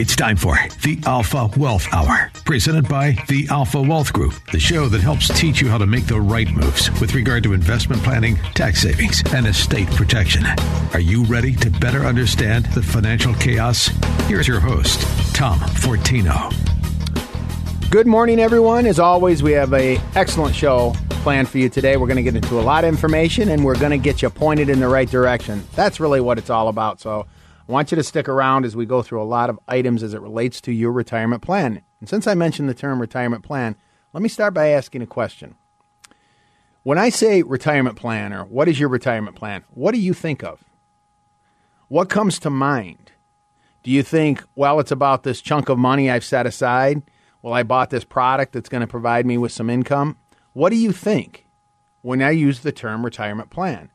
It's time for the Alpha Wealth Hour, presented by the Alpha Wealth Group, the show that helps teach you how to make the right moves with regard to investment planning, tax savings, and estate protection. Are you ready to better understand the financial chaos? Here's your host, Tom Fortino. Good morning, everyone. As always, we have a excellent show planned for you today. We're going to get into a lot of information, and we're going to get you pointed in the right direction. That's really what it's all about. So I want you to stick around as we go through a lot of items as it relates to your retirement plan. And since I mentioned the term retirement plan, let me start by asking a question. When I say retirement plan or what is your retirement plan, what do you think of? What comes to mind? Do you think, well, it's about this chunk of money I've set aside? Well, I bought this product that's going to provide me with some income. What do you think when I use the term retirement plan?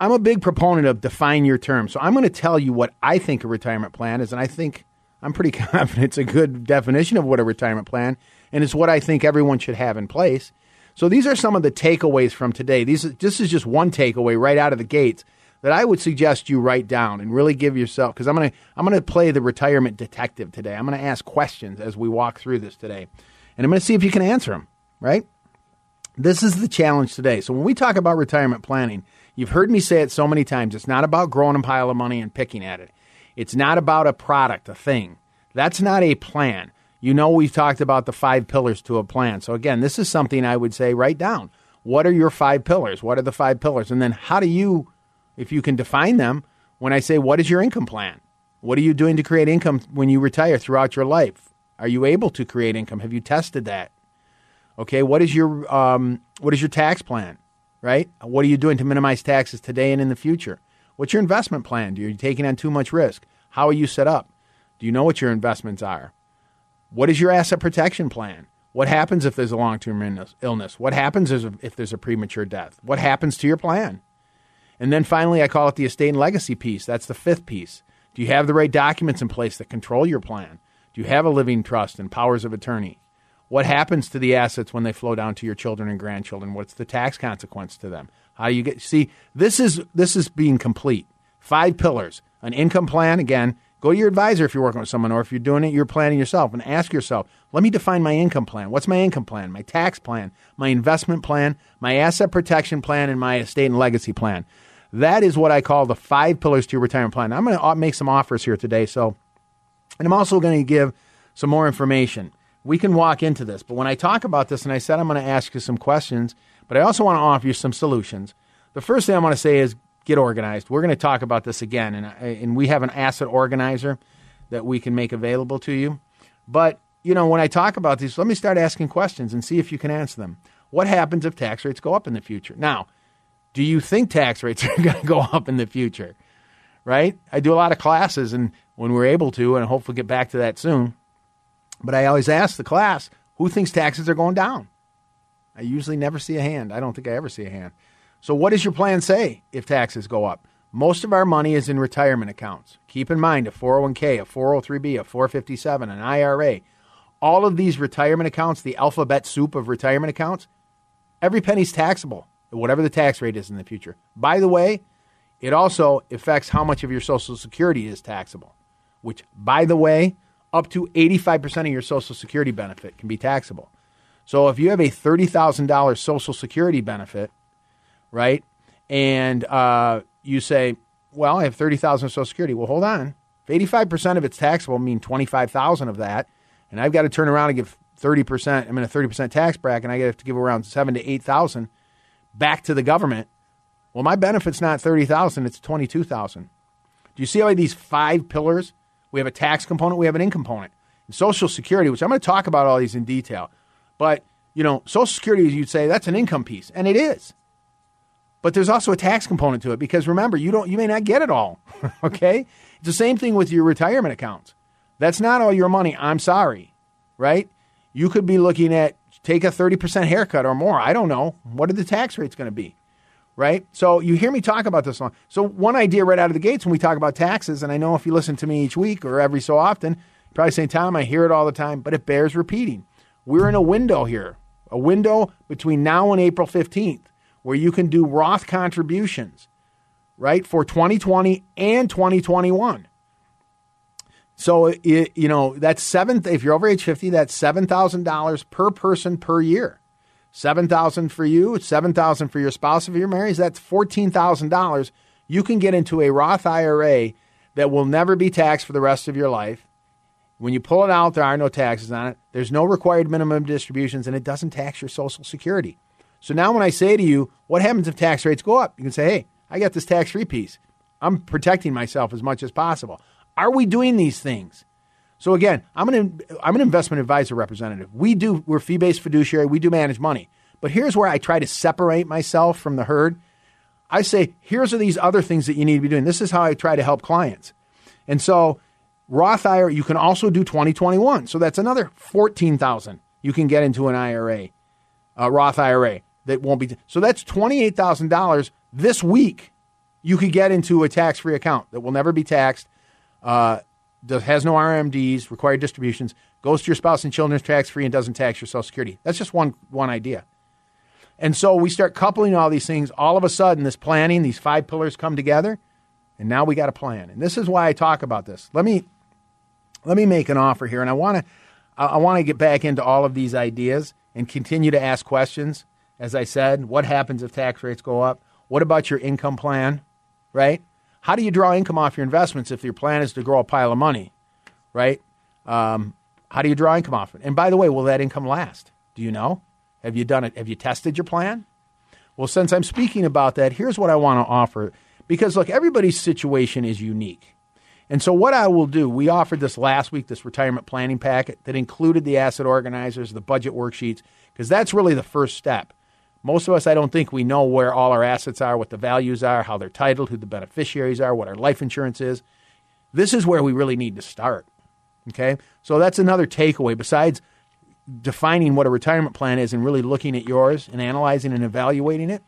I'm a big proponent of define your term. So I'm going to tell you what I think a retirement plan is, and I think I'm pretty confident it's a good definition of what a retirement plan, and it's what I think everyone should have in place. So these are some of the takeaways from today. These this is just one takeaway right out of the gates that I would suggest you write down and really give yourself because I'm gonna I'm gonna play the retirement detective today. I'm gonna ask questions as we walk through this today, and I'm gonna see if you can answer them. Right? This is the challenge today. So when we talk about retirement planning, You've heard me say it so many times. It's not about growing a pile of money and picking at it. It's not about a product, a thing. That's not a plan. You know, we've talked about the five pillars to a plan. So, again, this is something I would say write down. What are your five pillars? What are the five pillars? And then, how do you, if you can define them, when I say, what is your income plan? What are you doing to create income when you retire throughout your life? Are you able to create income? Have you tested that? Okay, what is your um, what is your tax plan? Right? What are you doing to minimize taxes today and in the future? What's your investment plan? Are you taking on too much risk? How are you set up? Do you know what your investments are? What is your asset protection plan? What happens if there's a long term illness? What happens if there's a premature death? What happens to your plan? And then finally, I call it the estate and legacy piece. That's the fifth piece. Do you have the right documents in place that control your plan? Do you have a living trust and powers of attorney? What happens to the assets when they flow down to your children and grandchildren? What's the tax consequence to them? How do you get see this is this is being complete. Five pillars. An income plan, again, go to your advisor if you're working with someone or if you're doing it, you're planning yourself and ask yourself, let me define my income plan. What's my income plan? My tax plan, my investment plan, my asset protection plan, and my estate and legacy plan. That is what I call the five pillars to your retirement plan. I'm going to make some offers here today. So, and I'm also going to give some more information we can walk into this. But when I talk about this, and I said I'm going to ask you some questions, but I also want to offer you some solutions. The first thing I want to say is get organized. We're going to talk about this again, and, and we have an asset organizer that we can make available to you. But you know, when I talk about these, let me start asking questions and see if you can answer them. What happens if tax rates go up in the future? Now, do you think tax rates are going to go up in the future? Right? I do a lot of classes, and when we're able to, and hopefully get back to that soon, but I always ask the class, who thinks taxes are going down? I usually never see a hand. I don't think I ever see a hand. So, what does your plan say if taxes go up? Most of our money is in retirement accounts. Keep in mind a 401k, a 403b, a 457, an IRA. All of these retirement accounts, the alphabet soup of retirement accounts, every penny's taxable, whatever the tax rate is in the future. By the way, it also affects how much of your Social Security is taxable, which, by the way, up to 85% of your Social Security benefit can be taxable. So if you have a $30,000 Social Security benefit, right, and uh, you say, well, I have 30000 Social Security. Well, hold on. If 85% of it's taxable, mean 25000 of that, and I've got to turn around and give 30%, I'm in a 30% tax bracket, and I have to give around seven to 8000 back to the government. Well, my benefit's not 30000 it's 22000 Do you see how these five pillars – we have a tax component. We have an income component. And Social Security, which I'm going to talk about all these in detail. But, you know, Social Security, you'd say that's an income piece, and it is. But there's also a tax component to it because remember, you don't you may not get it all. okay? It's the same thing with your retirement accounts. That's not all your money. I'm sorry. Right? You could be looking at take a 30% haircut or more. I don't know. What are the tax rates going to be? Right? So you hear me talk about this long. So one idea right out of the gates when we talk about taxes, and I know if you listen to me each week or every so often, probably saying, Tom, I hear it all the time, but it bears repeating. We're in a window here, a window between now and April 15th, where you can do Roth contributions, right, for 2020 and 2021. So it, you know that's seven. If you're over age fifty, that's seven thousand dollars per person per year. Seven thousand for you, seven thousand for your spouse if you're married. That's fourteen thousand dollars. You can get into a Roth IRA that will never be taxed for the rest of your life. When you pull it out, there are no taxes on it. There's no required minimum distributions, and it doesn't tax your Social Security. So now, when I say to you, what happens if tax rates go up? You can say, hey, I got this tax free piece. I'm protecting myself as much as possible. Are we doing these things? So again, I'm an I'm an investment advisor representative. We do we're fee based fiduciary. We do manage money. But here's where I try to separate myself from the herd. I say, here's are these other things that you need to be doing. This is how I try to help clients. And so Roth IRA, you can also do 2021. So that's another 14,000 you can get into an IRA, a Roth IRA that won't be. So that's $28,000 this week you could get into a tax free account that will never be taxed uh, does, has no RMDs, required distributions, goes to your spouse and children's tax free, and doesn't tax your Social Security. That's just one one idea. And so we start coupling all these things. All of a sudden, this planning, these five pillars come together, and now we got a plan. And this is why I talk about this. Let me let me make an offer here, and I want to I want to get back into all of these ideas and continue to ask questions. As I said, what happens if tax rates go up? What about your income plan? Right? How do you draw income off your investments if your plan is to grow a pile of money, right? Um, how do you draw income off it? And by the way, will that income last? Do you know? Have you done it? Have you tested your plan? Well, since I'm speaking about that, here's what I want to offer. Because look, everybody's situation is unique. And so, what I will do, we offered this last week, this retirement planning packet that included the asset organizers, the budget worksheets, because that's really the first step. Most of us, I don't think we know where all our assets are, what the values are, how they're titled, who the beneficiaries are, what our life insurance is. This is where we really need to start. Okay? So that's another takeaway. Besides defining what a retirement plan is and really looking at yours and analyzing and evaluating it,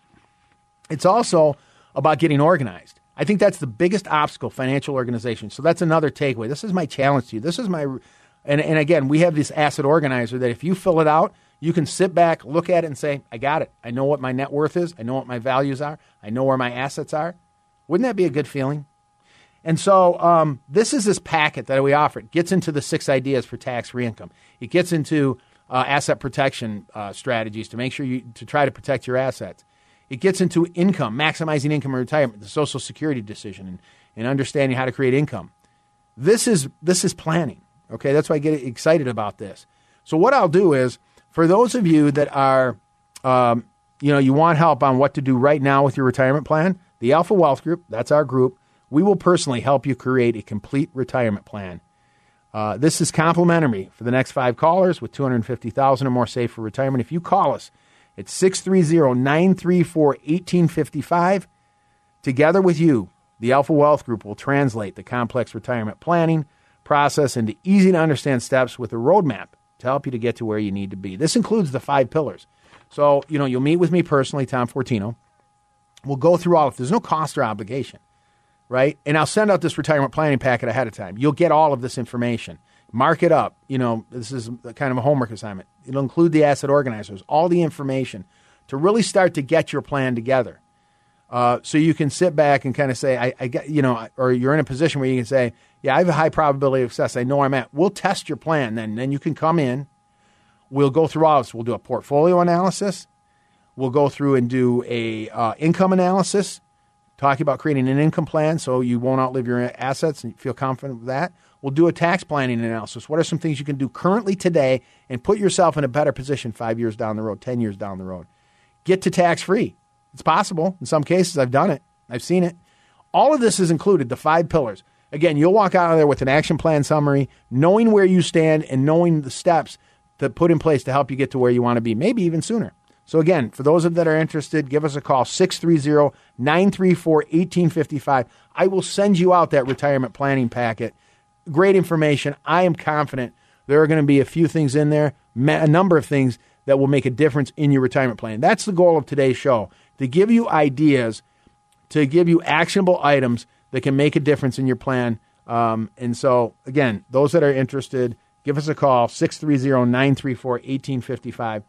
it's also about getting organized. I think that's the biggest obstacle, financial organization. So that's another takeaway. This is my challenge to you. This is my, and, and again, we have this asset organizer that if you fill it out, you can sit back, look at it, and say, I got it. I know what my net worth is. I know what my values are. I know where my assets are. Wouldn't that be a good feeling? And so um, this is this packet that we offer. It gets into the six ideas for tax free income. It gets into uh, asset protection uh, strategies to make sure you to try to protect your assets. It gets into income, maximizing income in retirement, the Social Security decision, and, and understanding how to create income. This is this is planning. Okay, that's why I get excited about this. So what I'll do is for those of you that are, um, you know, you want help on what to do right now with your retirement plan, the Alpha Wealth Group, that's our group, we will personally help you create a complete retirement plan. Uh, this is complimentary for the next five callers with 250000 or more saved for retirement. If you call us at 630-934-1855, together with you, the Alpha Wealth Group will translate the complex retirement planning process into easy to understand steps with a roadmap to help you to get to where you need to be. This includes the five pillars. So, you know, you'll meet with me personally, Tom Fortino. We'll go through all of. There's no cost or obligation, right? And I'll send out this retirement planning packet ahead of time. You'll get all of this information. Mark it up. You know, this is kind of a homework assignment. It'll include the asset organizers, all the information to really start to get your plan together. Uh, so you can sit back and kind of say, I, I get, you know, or you're in a position where you can say, yeah, I have a high probability of success. I know I'm at. We'll test your plan. Then, then you can come in. We'll go through all this. We'll do a portfolio analysis. We'll go through and do a uh, income analysis, talking about creating an income plan so you won't outlive your assets and feel confident with that. We'll do a tax planning analysis. What are some things you can do currently today and put yourself in a better position five years down the road, 10 years down the road? Get to tax free. It's possible. In some cases, I've done it, I've seen it. All of this is included, the five pillars. Again, you'll walk out of there with an action plan summary, knowing where you stand and knowing the steps to put in place to help you get to where you want to be, maybe even sooner. So, again, for those that are interested, give us a call 630 934 1855. I will send you out that retirement planning packet. Great information. I am confident there are going to be a few things in there, a number of things that will make a difference in your retirement plan. That's the goal of today's show to give you ideas, to give you actionable items that can make a difference in your plan. Um, and so, again, those that are interested, give us a call 630 934 1855.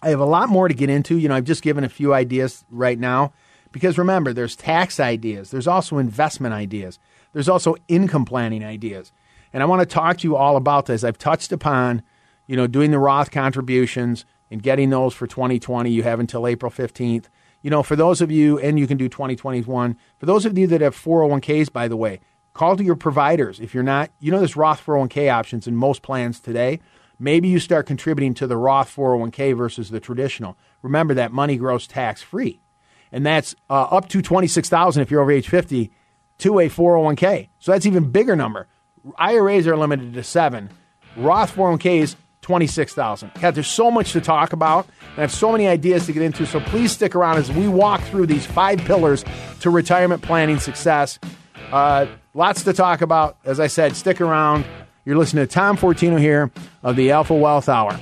I have a lot more to get into. You know, I've just given a few ideas right now because remember, there's tax ideas, there's also investment ideas, there's also income planning ideas. And I want to talk to you all about this. I've touched upon, you know, doing the Roth contributions and getting those for 2020. You have until April 15th. You know, for those of you, and you can do 2021. For those of you that have 401ks, by the way, call to your providers. If you're not, you know, there's Roth 401k options in most plans today. Maybe you start contributing to the Roth 401k versus the traditional. Remember that money grows tax free, and that's uh, up to 26,000 if you're over age 50 to a 401k. So that's even bigger number. IRAs are limited to seven. Roth 401ks 26,000. God, there's so much to talk about, and I have so many ideas to get into. So please stick around as we walk through these five pillars to retirement planning success. Uh, lots to talk about. As I said, stick around. You're listening to Tom Fortino here of the Alpha Wealth Hour.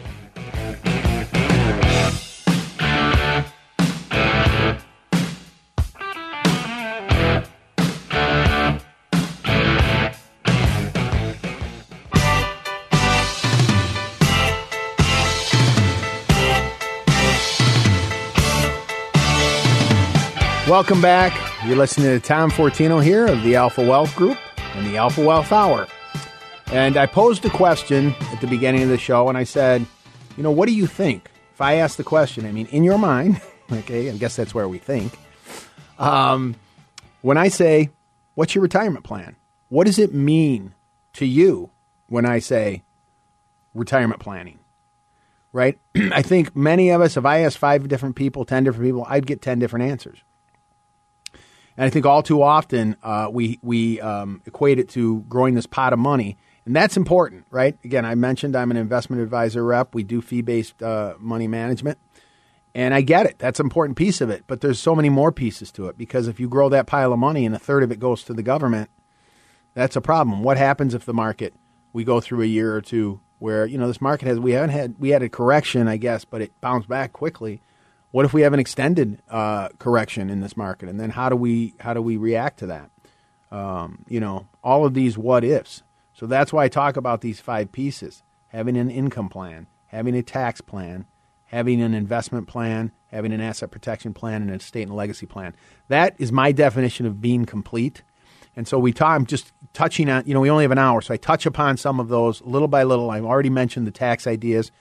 Welcome back. You're listening to Tom Fortino here of the Alpha Wealth Group and the Alpha Wealth Hour. And I posed a question at the beginning of the show, and I said, you know, what do you think? If I ask the question, I mean, in your mind, okay, I guess that's where we think. Um, when I say, what's your retirement plan? What does it mean to you when I say retirement planning? Right? I think many of us, if I asked five different people, 10 different people, I'd get 10 different answers. And I think all too often uh, we we um, equate it to growing this pot of money, and that's important, right? Again, I mentioned I'm an investment advisor rep. We do fee based uh, money management, and I get it. That's an important piece of it. But there's so many more pieces to it because if you grow that pile of money and a third of it goes to the government, that's a problem. What happens if the market we go through a year or two where you know this market has we haven't had we had a correction, I guess, but it bounced back quickly what if we have an extended uh, correction in this market, and then how do we how do we react to that? Um, you know, all of these what ifs. So that's why I talk about these five pieces: having an income plan, having a tax plan, having an investment plan, having an asset protection plan, and an estate and legacy plan. That is my definition of being complete. And so we talk, I'm just touching on, you know, we only have an hour, so I touch upon some of those little by little. I've already mentioned the tax ideas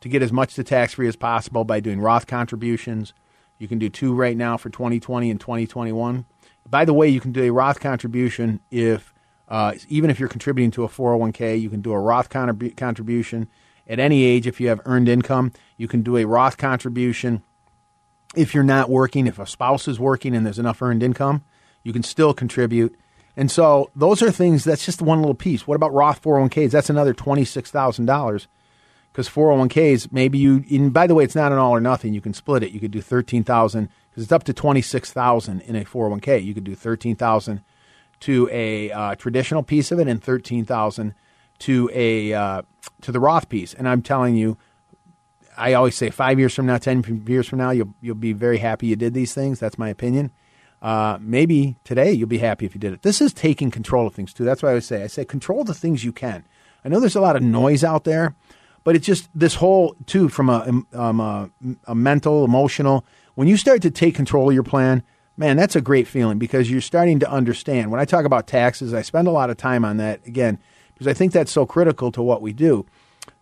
to get as much to tax free as possible by doing Roth contributions. You can do two right now for 2020 and 2021. By the way, you can do a Roth contribution if uh, even if you're contributing to a 401k, you can do a Roth contrib- contribution at any age if you have earned income. You can do a Roth contribution if you're not working. If a spouse is working and there's enough earned income, you can still contribute. And so those are things. That's just one little piece. What about Roth 401ks? That's another twenty six thousand dollars because 401ks maybe you and by the way it's not an all or nothing. You can split it. You could do 13000 because it's up to 26000 in a 401k you could do 13000 to a uh, traditional piece of it and 13000 to a uh, to the roth piece. And i'm telling you i always say five years from now ten years from now you'll, you'll be very happy you did these things. That's my opinion. Uh, maybe today you'll be happy if you did it. This is taking control of things too. That's why i always say i say control the things you can. I know there's a lot of noise out there but it's just this whole too from a, um, um, a, a mental, emotional. When you start to take control of your plan, man, that's a great feeling because you're starting to understand. When I talk about taxes, I spend a lot of time on that again because I think that's so critical to what we do.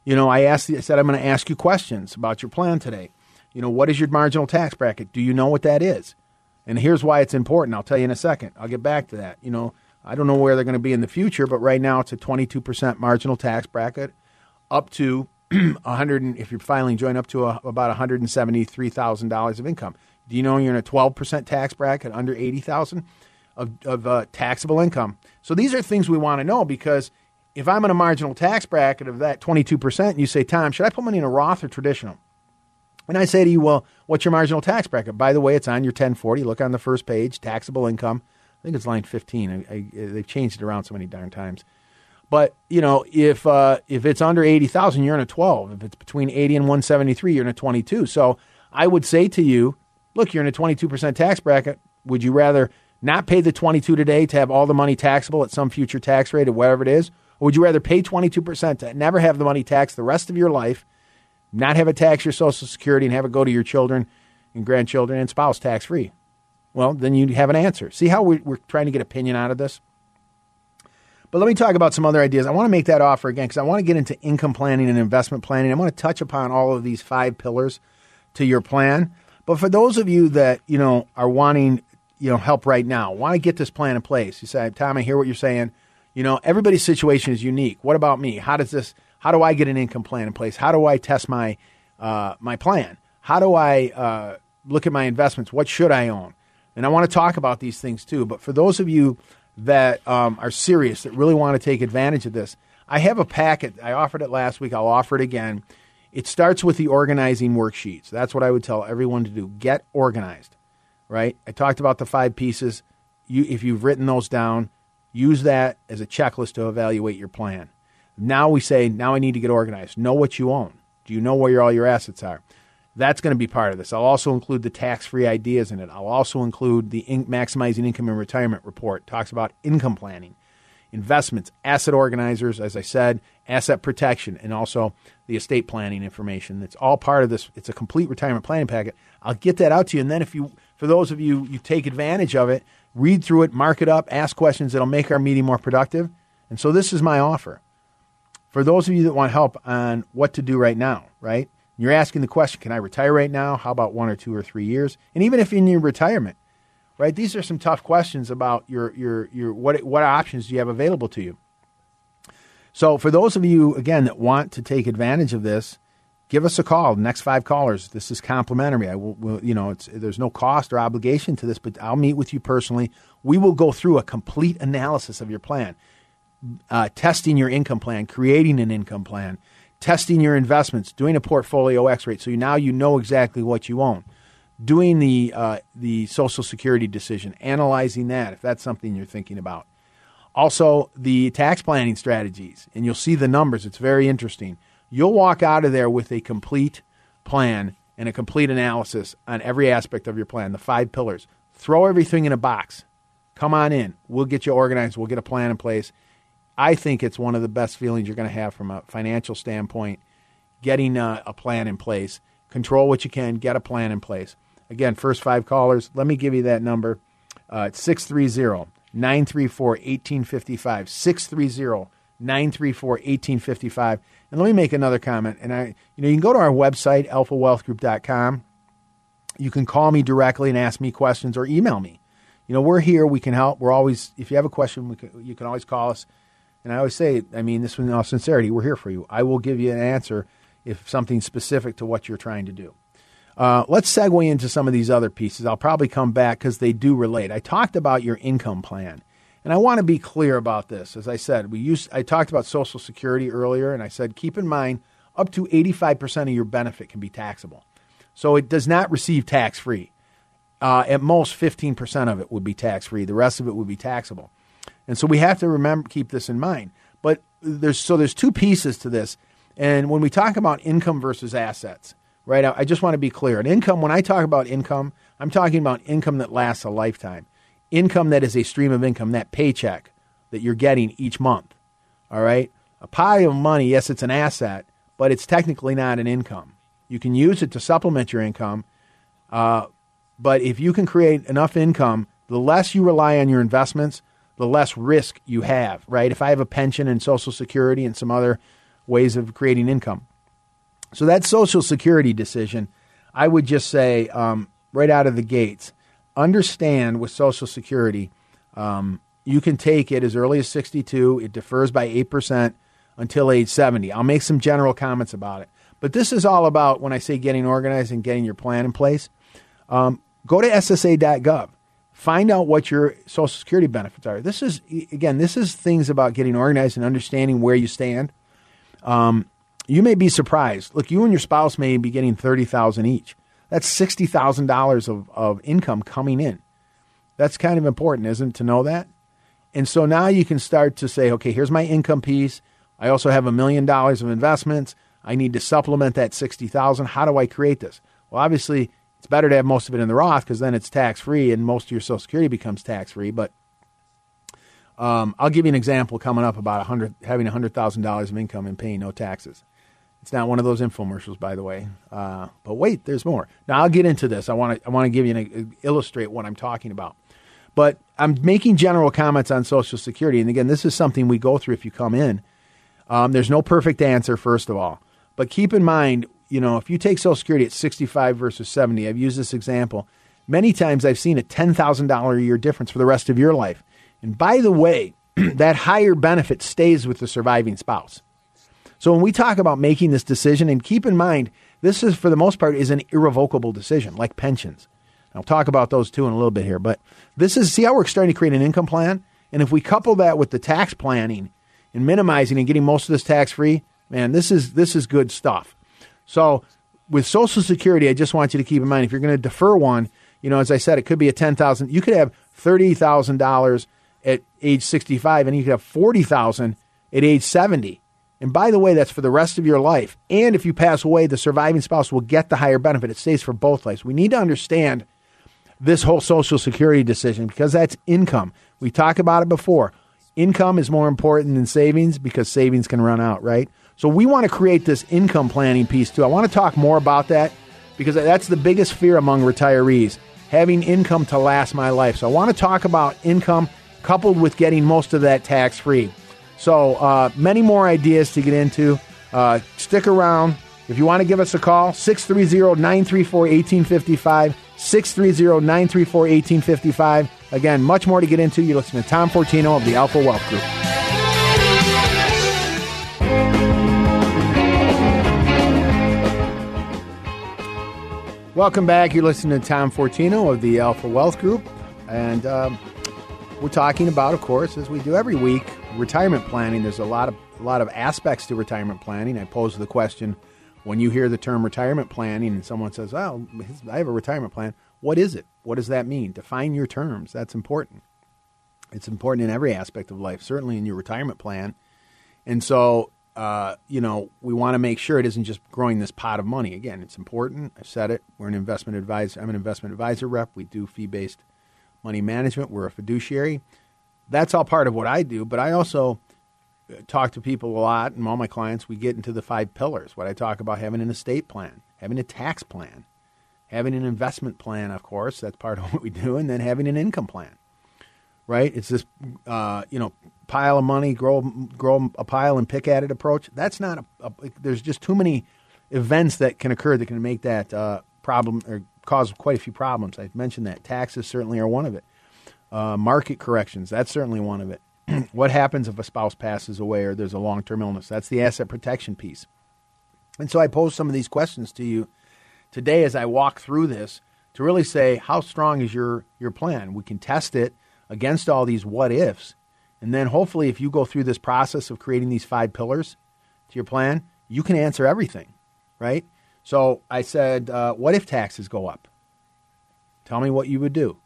You know, I asked, I said I'm going to ask you questions about your plan today. You know, what is your marginal tax bracket? Do you know what that is? And here's why it's important. I'll tell you in a second. I'll get back to that. You know, I don't know where they're going to be in the future, but right now it's a 22% marginal tax bracket up to 100 if you're filing joint up to a, about $173,000 of income. Do you know you're in a 12% tax bracket under 80,000 of, of uh, taxable income? So these are things we want to know because if I'm in a marginal tax bracket of that 22% and you say, Tom, should I put money in a Roth or traditional? And I say to you, well, what's your marginal tax bracket? By the way, it's on your 1040. Look on the first page, taxable income. I think it's line 15. I, I, they've changed it around so many darn times. But you know, if uh, if it's under eighty thousand, you're in a twelve. If it's between eighty and one seventy three, you're in a twenty two. So I would say to you, look, you're in a twenty two percent tax bracket. Would you rather not pay the twenty two today to have all the money taxable at some future tax rate or whatever it is, or would you rather pay twenty two percent to never have the money taxed the rest of your life, not have it tax your Social Security, and have it go to your children and grandchildren and spouse tax free? Well, then you have an answer. See how we're trying to get opinion out of this. But let me talk about some other ideas. I want to make that offer again because I want to get into income planning and investment planning. I want to touch upon all of these five pillars to your plan. But for those of you that you know are wanting you know help right now, want to get this plan in place, you say, Tom, I hear what you're saying. You know, everybody's situation is unique. What about me? How does this? How do I get an income plan in place? How do I test my uh, my plan? How do I uh, look at my investments? What should I own? And I want to talk about these things too. But for those of you that um, are serious, that really want to take advantage of this, I have a packet. I offered it last week. I'll offer it again. It starts with the organizing worksheets. That's what I would tell everyone to do. Get organized, right? I talked about the five pieces. You, if you've written those down, use that as a checklist to evaluate your plan. Now we say, now I need to get organized. Know what you own. Do you know where your, all your assets are? That's going to be part of this. I'll also include the tax free ideas in it. I'll also include the in- Maximizing Income in Retirement report, talks about income planning, investments, asset organizers, as I said, asset protection, and also the estate planning information. It's all part of this. It's a complete retirement planning packet. I'll get that out to you. And then if you, for those of you, you take advantage of it, read through it, mark it up, ask questions that'll make our meeting more productive. And so this is my offer. For those of you that want help on what to do right now, right? You're asking the question, can I retire right now? How about one or two or three years? And even if in your retirement, right? These are some tough questions about your your your what what options do you have available to you. So for those of you again that want to take advantage of this, give us a call. The Next five callers. This is complimentary. I will, will you know, it's there's no cost or obligation to this, but I'll meet with you personally. We will go through a complete analysis of your plan, uh, testing your income plan, creating an income plan testing your investments, doing a portfolio X-ray, so you, now you know exactly what you own. Doing the uh, the Social Security decision, analyzing that if that's something you're thinking about. Also, the tax planning strategies, and you'll see the numbers. It's very interesting. You'll walk out of there with a complete plan and a complete analysis on every aspect of your plan, the five pillars. Throw everything in a box. Come on in. We'll get you organized. We'll get a plan in place. I think it's one of the best feelings you're going to have from a financial standpoint. Getting a, a plan in place, control what you can, get a plan in place. Again, first five callers, let me give you that number. Uh, it's 630 934 1855. 630 934 1855. And let me make another comment. And I, you know, you can go to our website, alphawealthgroup.com. You can call me directly and ask me questions or email me. You know, we're here. We can help. We're always, if you have a question, can, you can always call us. And I always say, I mean this in all sincerity, we're here for you. I will give you an answer if something specific to what you're trying to do. Uh, let's segue into some of these other pieces. I'll probably come back because they do relate. I talked about your income plan, and I want to be clear about this. As I said, we used I talked about Social Security earlier, and I said keep in mind up to 85% of your benefit can be taxable, so it does not receive tax free. Uh, at most, 15% of it would be tax free. The rest of it would be taxable. And so we have to remember keep this in mind. But there's so there's two pieces to this. And when we talk about income versus assets, right? I, just want to be clear. An income, when I talk about income, I'm talking about income that lasts a lifetime. Income that is a stream of income, that paycheck that you're getting each month. All right? A pile of money, yes, it's an asset, but it's technically not an income. You can use it to supplement your income, uh, but if you can create enough income, the less you rely on your investments, the less risk you have, right? If I have a pension and Social Security and some other ways of creating income. So that Social Security decision, I would just say um, right out of the gates, understand with Social Security, um, you can take it as early as 62. It defers by 8% until age 70. I'll make some general comments about it. But this is all about when I say getting organized and getting your plan in place. Um, go to SSA.gov. Find out what your Social Security benefits are. This is again, this is things about getting organized and understanding where you stand. Um, you may be surprised. Look, you and your spouse may be getting thirty thousand each. That's sixty thousand dollars of of income coming in. That's kind of important, isn't it, to know that? And so now you can start to say, okay, here's my income piece. I also have a million dollars of investments. I need to supplement that sixty thousand. How do I create this? Well, obviously, it's better to have most of it in the Roth because then it's tax free and most of your Social Security becomes tax free. But um, I'll give you an example coming up about 100, having $100,000 of income and paying no taxes. It's not one of those infomercials, by the way. Uh, but wait, there's more. Now I'll get into this. I want to I want to give you an, illustrate what I'm talking about. But I'm making general comments on Social Security. And again, this is something we go through if you come in. Um, there's no perfect answer, first of all. But keep in mind, you know, if you take Social Security at 65 versus 70, I've used this example. Many times I've seen a $10,000 a year difference for the rest of your life. And by the way, that higher benefit stays with the surviving spouse. So when we talk about making this decision, and keep in mind, this is for the most part is an irrevocable decision, like pensions. I'll talk about those too in a little bit here. But this is see how we're starting to create an income plan, and if we couple that with the tax planning and minimizing and getting most of this tax free, man, this is this is good stuff. So with Social Security, I just want you to keep in mind if you're going to defer one, you know, as I said, it could be a ten thousand. You could have thirty thousand dollars at age sixty five, and you could have forty thousand at age seventy. And by the way, that's for the rest of your life. And if you pass away, the surviving spouse will get the higher benefit. It stays for both lives. We need to understand this whole Social Security decision because that's income. We talked about it before. Income is more important than savings because savings can run out, right? So we want to create this income planning piece too. I want to talk more about that because that's the biggest fear among retirees having income to last my life. So I want to talk about income coupled with getting most of that tax free. So uh, many more ideas to get into. Uh, stick around. If you want to give us a call, 630 934 1855. 630 934 1855. Again, much more to get into. You listen to Tom Fortino of the Alpha Wealth Group. Welcome back. You're listening to Tom Fortino of the Alpha Wealth Group. And um, we're talking about, of course, as we do every week, retirement planning. There's a lot of a lot of aspects to retirement planning. I pose the question when you hear the term retirement planning and someone says, "Oh, I have a retirement plan." What is it? What does that mean? Define your terms. That's important. It's important in every aspect of life, certainly in your retirement plan. And so, uh, you know, we want to make sure it isn't just growing this pot of money. Again, it's important. I said it. We're an investment advisor. I'm an investment advisor rep. We do fee based money management. We're a fiduciary. That's all part of what I do, but I also uh, talk to people a lot, and all my clients, we get into the five pillars. What I talk about having an estate plan, having a tax plan, having an investment plan, of course, that's part of what we do, and then having an income plan. Right? It's this, uh, you know, pile of money, grow grow a pile and pick at it approach. That's not a, a there's just too many events that can occur that can make that uh, problem or cause quite a few problems. I've mentioned that taxes certainly are one of it. Uh, market corrections, that's certainly one of it. what happens if a spouse passes away or there's a long term illness? That's the asset protection piece. And so I pose some of these questions to you today as I walk through this to really say how strong is your your plan. We can test it against all these what ifs, and then hopefully, if you go through this process of creating these five pillars to your plan, you can answer everything, right? So I said, uh, what if taxes go up? Tell me what you would do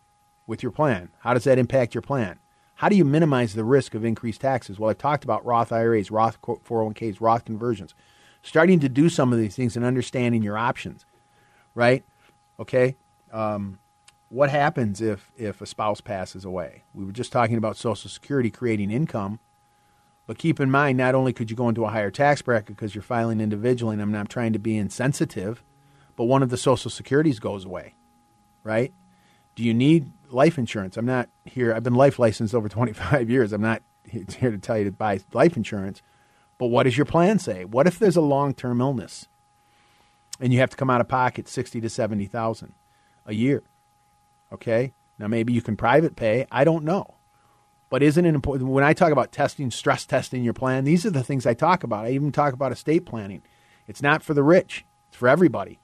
with your plan. How does that impact your plan? How do you minimize the risk of increased taxes? Well, I talked about Roth IRAs, Roth 401ks, Roth conversions. Starting to do some of these things and understanding your options, right? Okay. Um, what happens if, if a spouse passes away? We were just talking about Social Security creating income, but keep in mind, not only could you go into a higher tax bracket because you're filing individually, and I'm not trying to be insensitive, but one of the Social Securities goes away, right? Do you need life insurance? I'm not here. I've been life licensed over 25 years. I'm not here to tell you to buy life insurance. But what does your plan say? What if there's a long term illness and you have to come out of pocket 60 to 70,000 a year? Okay? Now maybe you can private pay. I don't know. But isn't it important when I talk about testing, stress testing your plan? These are the things I talk about. I even talk about estate planning. It's not for the rich. It's for everybody.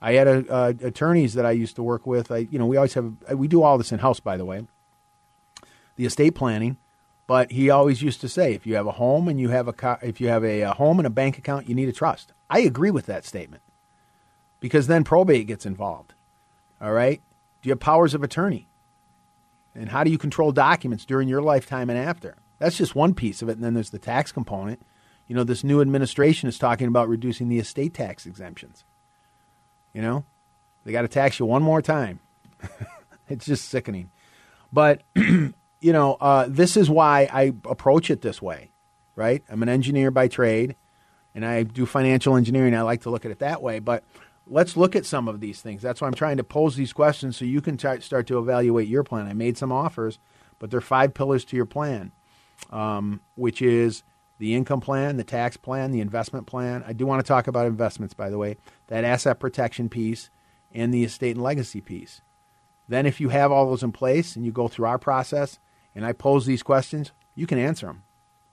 I had a, attorneys that I used to work with. I, you know, we always have we do all this in house, by the way. The estate planning, but he always used to say, if you have a home and you have a if you have a, a home and a bank account, you need a trust. I agree with that statement because then probate gets involved. All right, do you have powers of attorney? And how do you control documents during your lifetime and after? That's just one piece of it. And then there's the tax component. You know, this new administration is talking about reducing the estate tax exemptions. You know, they got to tax you one more time. it's just sickening. But, you know, uh, this is why I approach it this way, right? I'm an engineer by trade and I do financial engineering. I like to look at it that way. But let's look at some of these things. That's why I'm trying to pose these questions so you can t- start to evaluate your plan. I made some offers, but there are five pillars to your plan, um, which is the income plan, the tax plan, the investment plan. I do want to talk about investments, by the way, that asset protection piece, and the estate and legacy piece. Then, if you have all those in place and you go through our process and I pose these questions, you can answer them.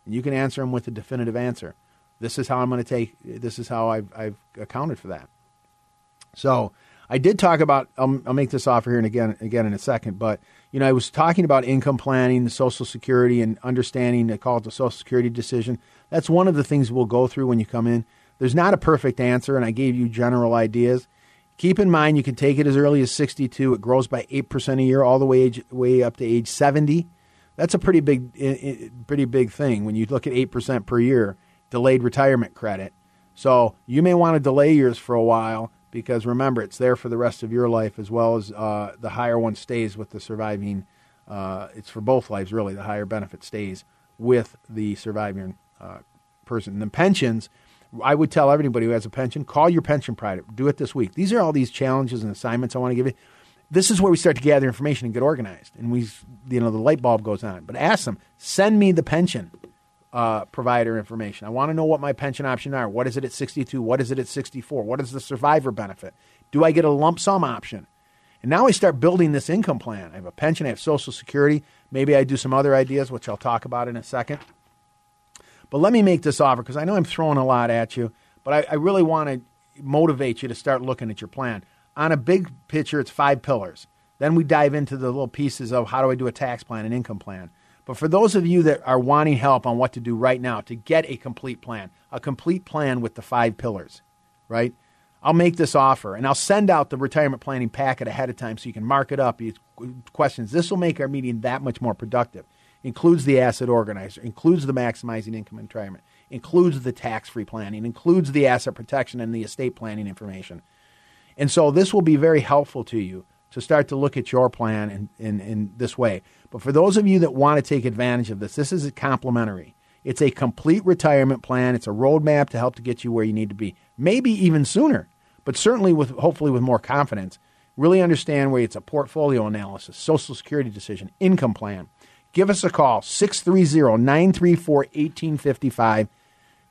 And you can answer them with a definitive answer. This is how I'm going to take, this is how I've, I've accounted for that. So, I did talk about. I'll, I'll, make this offer here and again, again in a second. But you know, I was talking about income planning, the Social Security, and understanding. I call it the Social Security decision. That's one of the things we'll go through when you come in. There's not a perfect answer, and I gave you general ideas. Keep in mind, you can take it as early as 62. It grows by eight percent a year, all the way age, way up to age 70. That's a pretty big, pretty big thing when you look at eight percent per year delayed retirement credit. So you may want to delay yours for a while because remember, it's there for the rest of your life as well as uh, the higher one stays with the surviving. Uh, it's for both lives, really. The higher benefit stays with the surviving uh, person. And the pensions, I would tell everybody who has a pension, call your pension provider. Do it this week. These are all these challenges and assignments I want to give you. This is where we start to gather information and get organized, and we, you know, the light bulb goes on. But ask them, send me the pension uh, provider information. I want to know what my pension options are. What is it at 62? What is it at 64? What is the survivor benefit? Do I get a lump sum option? And now I start building this income plan. I have a pension, I have Social Security. Maybe I do some other ideas, which I'll talk about in a second. But let me make this offer because I know I'm throwing a lot at you, but I, I really want to motivate you to start looking at your plan. On a big picture, it's five pillars. Then we dive into the little pieces of how do I do a tax plan and income plan. But for those of you that are wanting help on what to do right now to get a complete plan, a complete plan with the five pillars, right? I'll make this offer and I'll send out the retirement planning packet ahead of time so you can mark it up. Questions. This will make our meeting that much more productive. Includes the asset organizer, includes the maximizing income in retirement, includes the tax free planning, includes the asset protection and the estate planning information. And so this will be very helpful to you to start to look at your plan in, in, in this way. But for those of you that want to take advantage of this, this is complimentary. It's a complete retirement plan. It's a roadmap to help to get you where you need to be. Maybe even sooner, but certainly with hopefully with more confidence. Really understand where it's a portfolio analysis, social security decision, income plan. Give us a call 630-934-1855.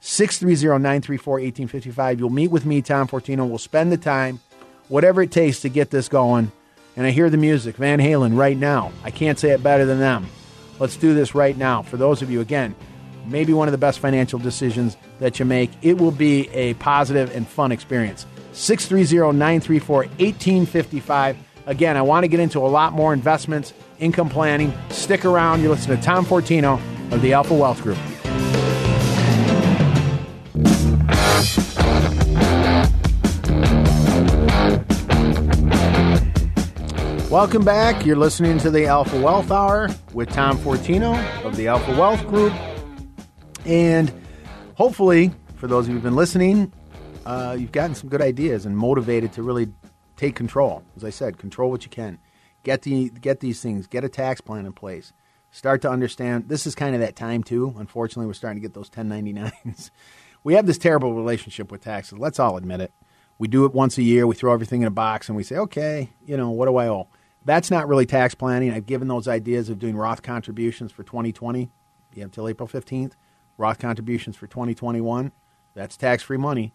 630-934-1855. You'll meet with me, Tom Fortino. We'll spend the time, whatever it takes to get this going and I hear the music, Van Halen, right now. I can't say it better than them. Let's do this right now. For those of you, again, maybe one of the best financial decisions that you make. It will be a positive and fun experience. 630 934 1855. Again, I want to get into a lot more investments, income planning. Stick around. You're listening to Tom Fortino of the Alpha Wealth Group. Welcome back. You're listening to the Alpha Wealth Hour with Tom Fortino of the Alpha Wealth Group. And hopefully, for those of you who've been listening, uh, you've gotten some good ideas and motivated to really take control. As I said, control what you can. Get the get these things. Get a tax plan in place. Start to understand. This is kind of that time too. Unfortunately, we're starting to get those 1099s. we have this terrible relationship with taxes. Let's all admit it. We do it once a year. We throw everything in a box and we say, okay, you know, what do I owe? That's not really tax planning. I've given those ideas of doing Roth contributions for 2020. You have until April 15th. Roth contributions for 2021. That's tax free money.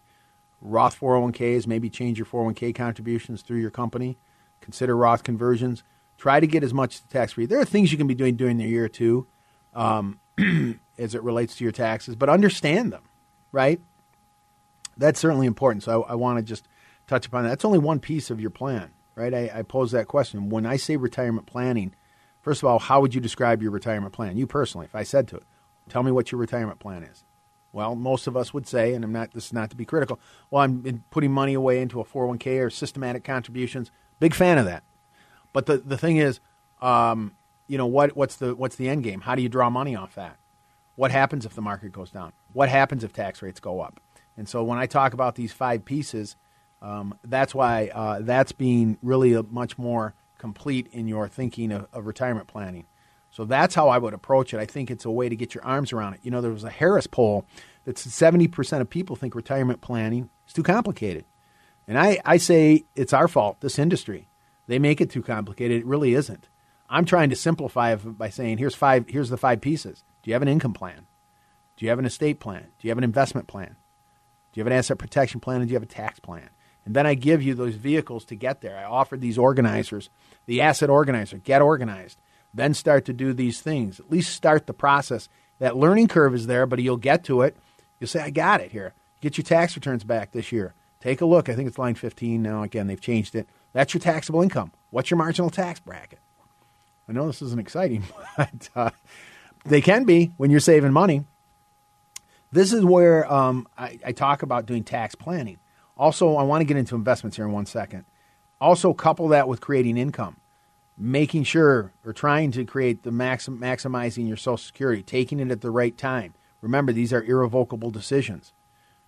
Roth 401ks, maybe change your 401k contributions through your company. Consider Roth conversions. Try to get as much tax free. There are things you can be doing during the year too, um, as it relates to your taxes, but understand them, right? That's certainly important. So I, I want to just touch upon that. That's only one piece of your plan right? I, I pose that question. When I say retirement planning, first of all, how would you describe your retirement plan? You personally, if I said to it, tell me what your retirement plan is. Well, most of us would say, and I'm not. This is not to be critical. Well, I'm putting money away into a 401k or systematic contributions. Big fan of that. But the the thing is, um, you know what? What's the what's the end game? How do you draw money off that? What happens if the market goes down? What happens if tax rates go up? And so when I talk about these five pieces, um, that's why uh, that's being really much more complete in your thinking of, of, retirement planning. So that's how I would approach it. I think it's a way to get your arms around it. You know, there was a Harris poll that 70% of people think retirement planning is too complicated. And I, I say it's our fault, this industry. They make it too complicated. It really isn't. I'm trying to simplify it by saying here's five here's the five pieces. Do you have an income plan? Do you have an estate plan? Do you have an investment plan? Do you have an asset protection plan and do you have a tax plan? And then I give you those vehicles to get there. I offer these organizers, the asset organizer, get organized, then start to do these things. At least start the process. That learning curve is there, but you'll get to it. You'll say, I got it here. Get your tax returns back this year. Take a look. I think it's line 15 now. Again, they've changed it. That's your taxable income. What's your marginal tax bracket? I know this isn't exciting, but uh, they can be when you're saving money. This is where um, I, I talk about doing tax planning. Also, I want to get into investments here in one second. Also, couple that with creating income, making sure or trying to create the maxim, maximizing your Social Security, taking it at the right time. Remember, these are irrevocable decisions.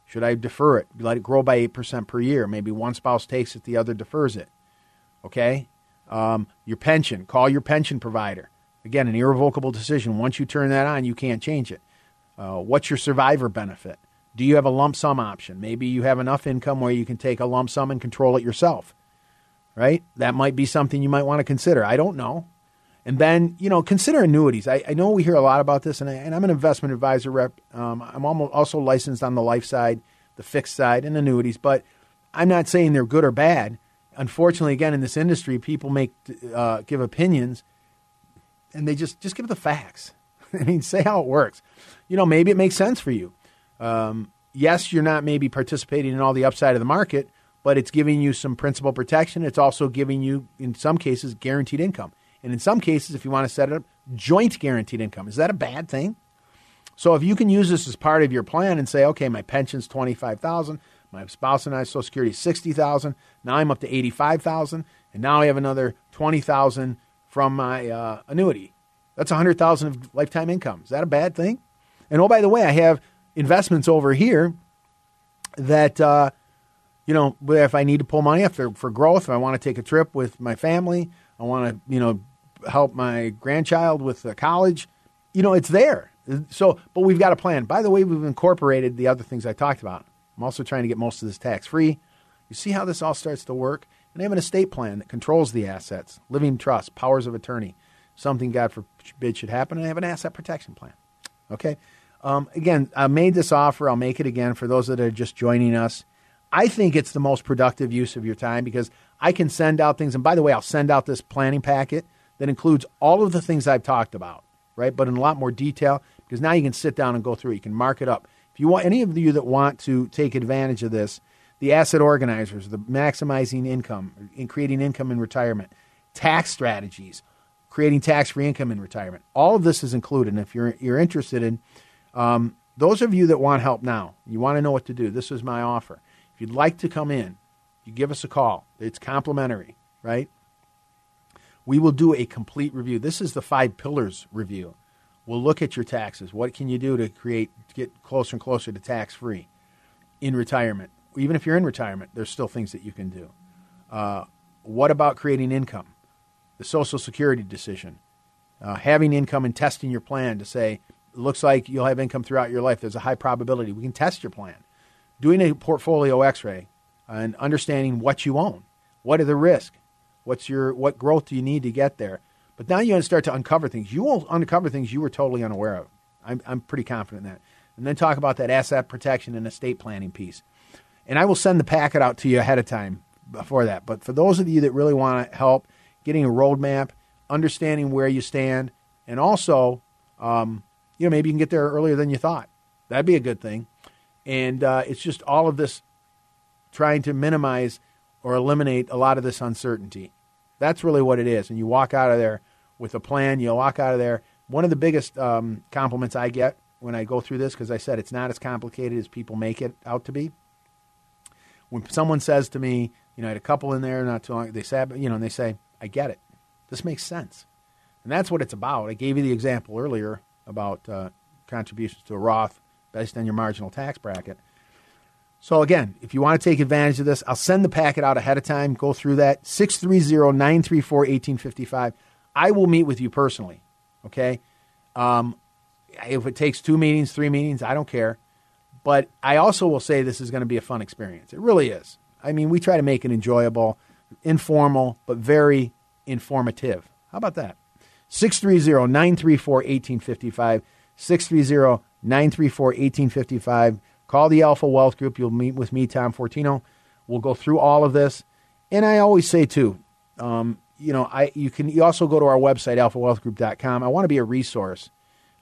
Should I defer it? Let it grow by 8% per year. Maybe one spouse takes it, the other defers it. Okay? Um, your pension, call your pension provider. Again, an irrevocable decision. Once you turn that on, you can't change it. Uh, what's your survivor benefit? Do you have a lump sum option? Maybe you have enough income where you can take a lump sum and control it yourself, right? That might be something you might want to consider. I don't know. And then, you know, consider annuities. I, I know we hear a lot about this, and, I, I'm an investment advisor rep. Um, I'm almost also licensed on the life side, the fixed side, and annuities, but I'm not saying they're good or bad. Unfortunately, again, in this industry, people make uh, give opinions, and they just just give the facts. I mean, say how it works. You know, maybe it makes sense for you. Um, yes, you're not maybe participating in all the upside of the market, but it's giving you some principal protection. It's also giving you, in some cases, guaranteed income. And in some cases, if you want to set it up, joint guaranteed income. Is that a bad thing? So if you can use this as part of your plan and say, okay, my pension's twenty five thousand, my spouse and I Social Security sixty thousand, now I'm up to eighty five thousand, and now I have another twenty thousand from my uh, annuity. That's a hundred thousand of lifetime income. Is that a bad thing? And oh, by the way, I have investments over here that uh, you know if I need to pull money for for growth, if I want to take a trip with my family, I want to you know help my grandchild with the college, you know it's there. So, but we've got a plan. By the way, we've incorporated the other things I talked about. I'm also trying to get most of this tax free. You see how this all starts to work? And I have an estate plan that controls the assets, living trust, powers of attorney. Something God forbid should happen, and I have an asset protection plan. Okay. Um, again, I made this offer. I'll make it again for those that are just joining us. I think it's the most productive use of your time because I can send out things. And by the way, I'll send out this planning packet that includes all of the things I've talked about, right? But in a lot more detail because now you can sit down and go through it. You can mark it up. If you want any of you that want to take advantage of this, the asset organizers, the maximizing income, in creating income in retirement, tax strategies, creating tax-free income in retirement. All of this is included. And if you're you're interested in um, those of you that want help now, you want to know what to do, this is my offer. If you'd like to come in, you give us a call. It's complimentary, right? We will do a complete review. This is the five pillars review. We'll look at your taxes. What can you do to create to get closer and closer to tax free in retirement? Even if you're in retirement, there's still things that you can do. Uh, what about creating income? The Social Security decision, uh, having income and testing your plan to say looks like you'll have income throughout your life. There's a high probability. We can test your plan. Doing a portfolio x-ray and understanding what you own. What are the risks? What's your what growth do you need to get there? But now you gotta start to uncover things. You will uncover things you were totally unaware of. I'm, I'm pretty confident in that. And then talk about that asset protection and estate planning piece. And I will send the packet out to you ahead of time before that. But for those of you that really want to help getting a roadmap, understanding where you stand, and also um, you know, maybe you can get there earlier than you thought. That'd be a good thing. And uh, it's just all of this trying to minimize or eliminate a lot of this uncertainty. That's really what it is. And you walk out of there with a plan. You walk out of there. One of the biggest um, compliments I get when I go through this, because I said it's not as complicated as people make it out to be. When someone says to me, you know, I had a couple in there not too long, they said, you know, and they say, I get it. This makes sense. And that's what it's about. I gave you the example earlier about uh, contributions to a Roth based on your marginal tax bracket. So again, if you want to take advantage of this, I'll send the packet out ahead of time. Go through that 630-934-1855. I will meet with you personally. Okay, um, if it takes two meetings, three meetings, I don't care. But I also will say this is going to be a fun experience. It really is. I mean, we try to make it enjoyable, informal, but very informative. How about that? 630 934 1855. 630 934 1855. Call the Alpha Wealth Group. You'll meet with me, Tom Fortino. We'll go through all of this. And I always say, too, um, you know, I you can you also go to our website, alphawealthgroup.com. I want to be a resource.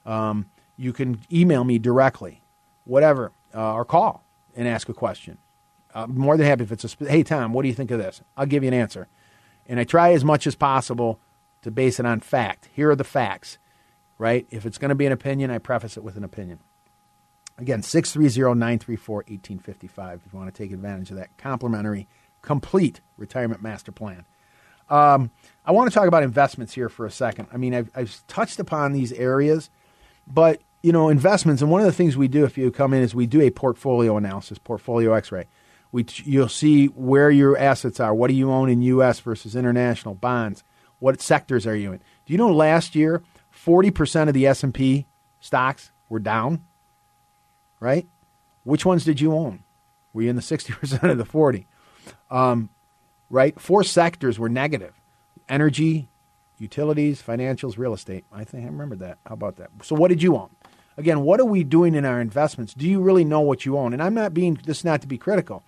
Um, you can email me directly, whatever, uh, or call and ask a question. I'm more than happy if it's a, hey, Tom, what do you think of this? I'll give you an answer. And I try as much as possible to base it on fact. Here are the facts, right? If it's going to be an opinion, I preface it with an opinion. Again, 630 934 1855 if you want to take advantage of that complimentary, complete retirement master plan. Um, I want to talk about investments here for a second. I mean, I've, I've touched upon these areas, but you know, investments. And one of the things we do if you come in is we do a portfolio analysis, portfolio X-ray. We you'll see where your assets are. What do you own in U.S. versus international bonds? What sectors are you in? Do you know last year, forty percent of the S and P stocks were down? Right? Which ones did you own? Were you in the sixty percent of the forty? Um, right? Four sectors were negative: energy, utilities, financials, real estate. I think I remember that. How about that? So, what did you own? Again, what are we doing in our investments? Do you really know what you own? And I'm not being this not to be critical.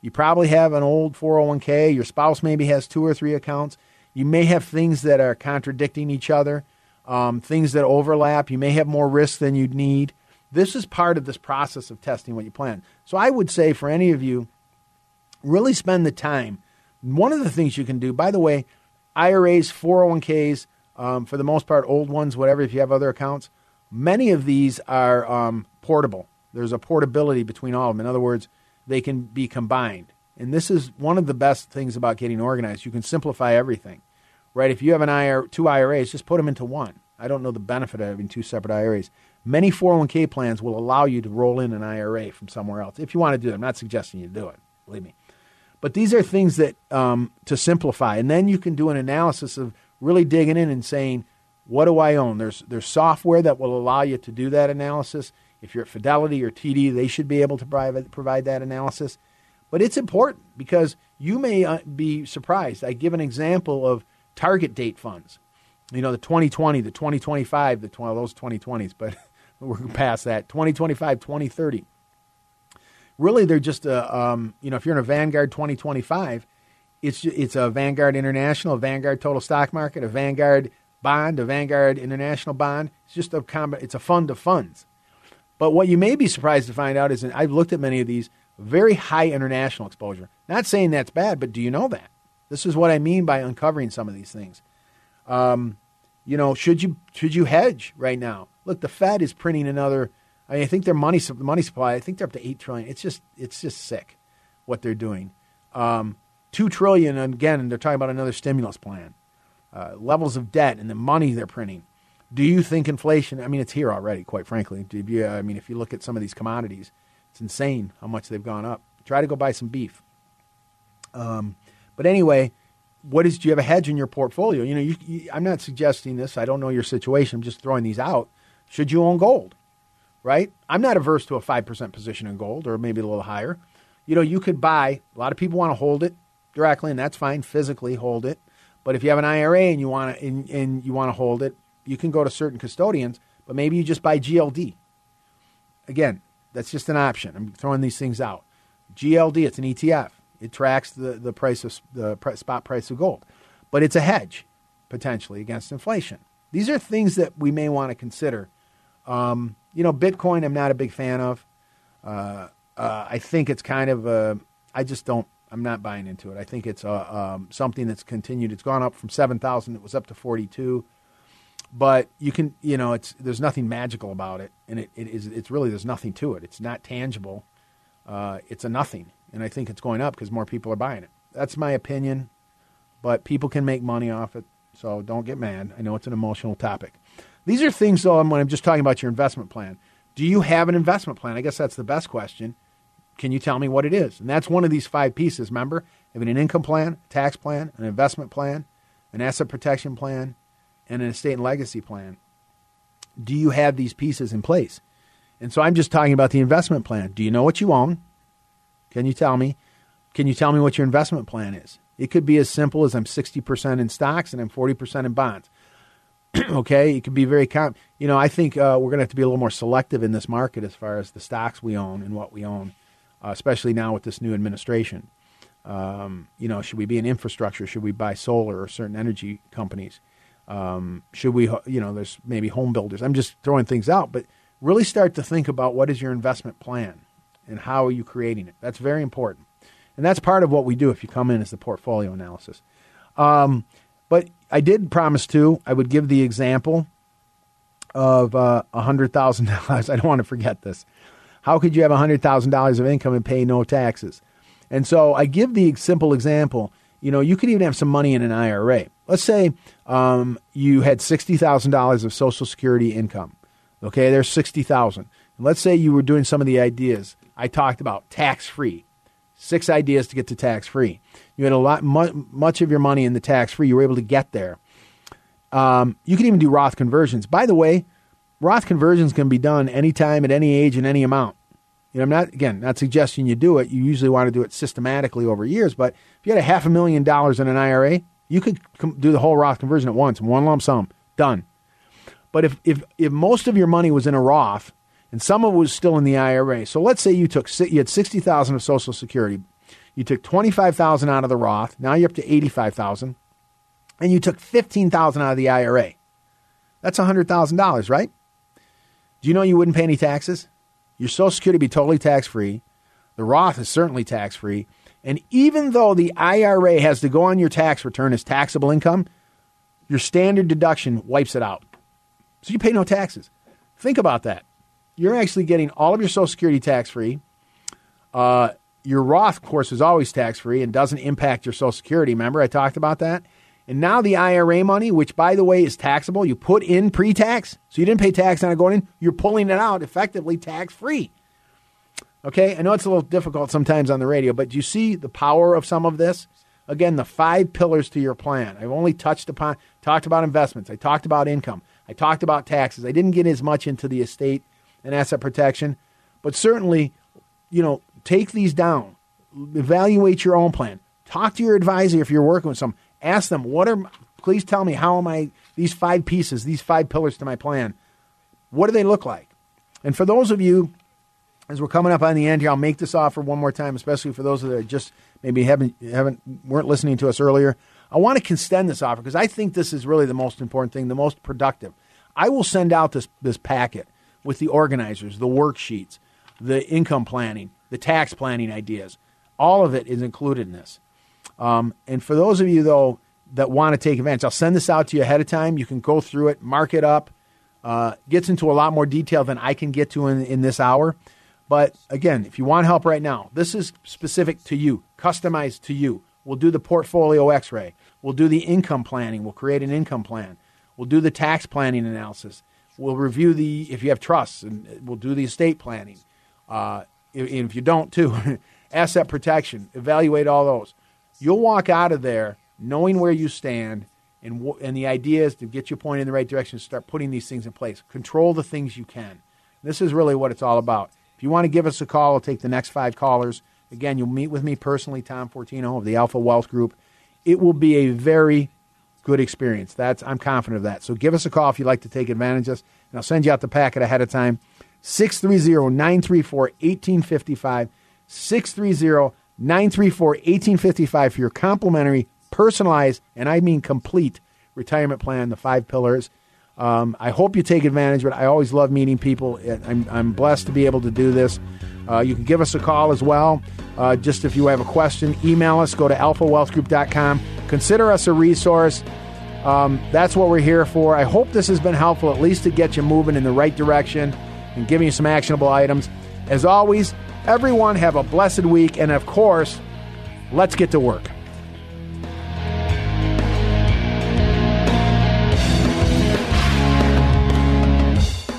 You probably have an old 401k. Your spouse maybe has two or three accounts. You may have things that are contradicting each other, um, things that overlap. You may have more risk than you'd need. This is part of this process of testing what you plan. So I would say for any of you, really spend the time. One of the things you can do, by the way, IRAs, 401ks, um, for the most part, old ones, whatever, if you have other accounts, many of these are um, portable. There's a portability between all of them. In other words, they can be combined. And this is one of the best things about getting organized. You can simplify everything, right? If you have an IRA, two IRAs, just put them into one. I don't know the benefit of having two separate IRAs. Many 401k plans will allow you to roll in an IRA from somewhere else if you want to do it. I'm not suggesting you do it, believe me. But these are things that um, to simplify, and then you can do an analysis of really digging in and saying, what do I own? There's there's software that will allow you to do that analysis. If you're at Fidelity or TD, they should be able to provide, provide that analysis. But it's important because you may uh, be surprised. I give an example of target date funds. You know, the 2020, the 2025, the well, those 2020s, but we're past that. 2025, 2030 really they're just a um, you know if you're in a Vanguard 2025, it's it's a Vanguard International, a Vanguard Total Stock Market, a Vanguard bond, a Vanguard International bond. It's just a it's a fund of funds. But what you may be surprised to find out is, and I've looked at many of these, very high international exposure. Not saying that's bad, but do you know that? This is what I mean by uncovering some of these things. Um, you know, should you should you hedge right now? Look, the Fed is printing another I, mean, I think their money money supply. I think they're up to eight trillion. It's just it's just sick what they're doing. Um, Two trillion again, they're talking about another stimulus plan. Uh, levels of debt and the money they're printing. Do you think inflation? I mean, it's here already. Quite frankly, you, I mean, if you look at some of these commodities, it's insane how much they've gone up. Try to go buy some beef. Um, but anyway, what is? Do you have a hedge in your portfolio? You know, you, you, I'm not suggesting this. I don't know your situation. I'm just throwing these out. Should you own gold? right? I'm not averse to a 5% position in gold or maybe a little higher. You know, you could buy, a lot of people want to hold it directly, and that's fine, physically hold it. But if you have an IRA and you want to and, and you want to hold it, you can go to certain custodians, but maybe you just buy GLD. Again, that's just an option. I'm throwing these things out. GLD, it's an ETF. It tracks the, the price of the spot price of gold, but it's a hedge potentially against inflation. These are things that we may want to consider um, you know, Bitcoin, I'm not a big fan of. Uh, uh, I think it's kind of a, I just don't, I'm not buying into it. I think it's a, um, something that's continued. It's gone up from 7,000, it was up to 42. But you can, you know, it's there's nothing magical about it, and it, it is it's really there's nothing to it. It's not tangible. Uh, it's a nothing, and I think it's going up because more people are buying it. That's my opinion, but people can make money off it, so don't get mad. I know it's an emotional topic. These are things, though, when I'm just talking about your investment plan. Do you have an investment plan? I guess that's the best question. Can you tell me what it is? And that's one of these five pieces. Remember, having an income plan, tax plan, an investment plan, an asset protection plan, and an estate and legacy plan. Do you have these pieces in place? And so I'm just talking about the investment plan. Do you know what you own? Can you tell me? Can you tell me what your investment plan is? It could be as simple as I'm 60% in stocks and I'm 40% in bonds. okay, it could be very com- you know, I think uh, we're going to have to be a little more selective in this market as far as the stocks we own and what we own, uh, especially now with this new administration. Um, you know, should we be in infrastructure? Should we buy solar or certain energy companies? Um, should we, you know, there's maybe home builders. I'm just throwing things out, but really start to think about what is your investment plan and how are you creating it. That's very important. And that's part of what we do if you come in as the portfolio analysis. Um, but I did promise to, I would give the example of uh, $100,000. I don't want to forget this. How could you have $100,000 of income and pay no taxes? And so I give the simple example. You know, you could even have some money in an IRA. Let's say um, you had $60,000 of Social Security income. Okay, there's 60000 Let's say you were doing some of the ideas I talked about, tax free. Six ideas to get to tax free. You had a lot, much of your money in the tax free. You were able to get there. Um, you can even do Roth conversions. By the way, Roth conversions can be done anytime, at any age, and any amount. You know, I'm not again not suggesting you do it. You usually want to do it systematically over years. But if you had a half a million dollars in an IRA, you could com- do the whole Roth conversion at once, one lump sum, done. But if if if most of your money was in a Roth and some of it was still in the IRA, so let's say you took you had sixty thousand of Social Security, you took 25,000 out of the Roth. Now you're up to 85,000. And you took 15,000 out of the IRA. That's $100,000, right? Do you know you wouldn't pay any taxes? Your Social Security would be totally tax free. The Roth is certainly tax free. And even though the IRA has to go on your tax return as taxable income, your standard deduction wipes it out. So you pay no taxes. Think about that. You're actually getting all of your Social Security tax free. Uh, your Roth, of course, is always tax free and doesn't impact your Social Security. Remember, I talked about that? And now the IRA money, which by the way is taxable, you put in pre tax. So you didn't pay tax on it going in, you're pulling it out effectively tax free. Okay, I know it's a little difficult sometimes on the radio, but do you see the power of some of this? Again, the five pillars to your plan. I've only touched upon, talked about investments. I talked about income. I talked about taxes. I didn't get as much into the estate and asset protection, but certainly, you know, take these down, evaluate your own plan, talk to your advisor if you're working with some, ask them, what are, please tell me, how am I, these five pieces, these five pillars to my plan, what do they look like? And for those of you, as we're coming up on the end here, I'll make this offer one more time, especially for those that are just maybe haven't, haven't weren't listening to us earlier. I want to extend this offer because I think this is really the most important thing, the most productive. I will send out this this packet with the organizers, the worksheets, the income planning, the tax planning ideas. All of it is included in this. Um, and for those of you, though, that want to take advantage, I'll send this out to you ahead of time. You can go through it, mark it up. Uh, gets into a lot more detail than I can get to in, in this hour. But again, if you want help right now, this is specific to you, customized to you. We'll do the portfolio x ray. We'll do the income planning. We'll create an income plan. We'll do the tax planning analysis. We'll review the, if you have trusts, and we'll do the estate planning. Uh, if you don't too, asset protection, evaluate all those. You'll walk out of there knowing where you stand, and and the idea is to get you pointed in the right direction. Start putting these things in place. Control the things you can. This is really what it's all about. If you want to give us a call, I'll take the next five callers. Again, you'll meet with me personally, Tom Fortino of the Alpha Wealth Group. It will be a very good experience. That's I'm confident of that. So give us a call if you'd like to take advantage of us, and I'll send you out the packet ahead of time. 630 934 1855. 630 934 1855 for your complimentary, personalized, and I mean complete retirement plan, the five pillars. Um, I hope you take advantage of it. I always love meeting people. I'm, I'm blessed to be able to do this. Uh, you can give us a call as well. Uh, just if you have a question, email us. Go to alphawealthgroup.com. Consider us a resource. Um, that's what we're here for. I hope this has been helpful, at least to get you moving in the right direction and giving you some actionable items. As always, everyone have a blessed week, and of course, let's get to work.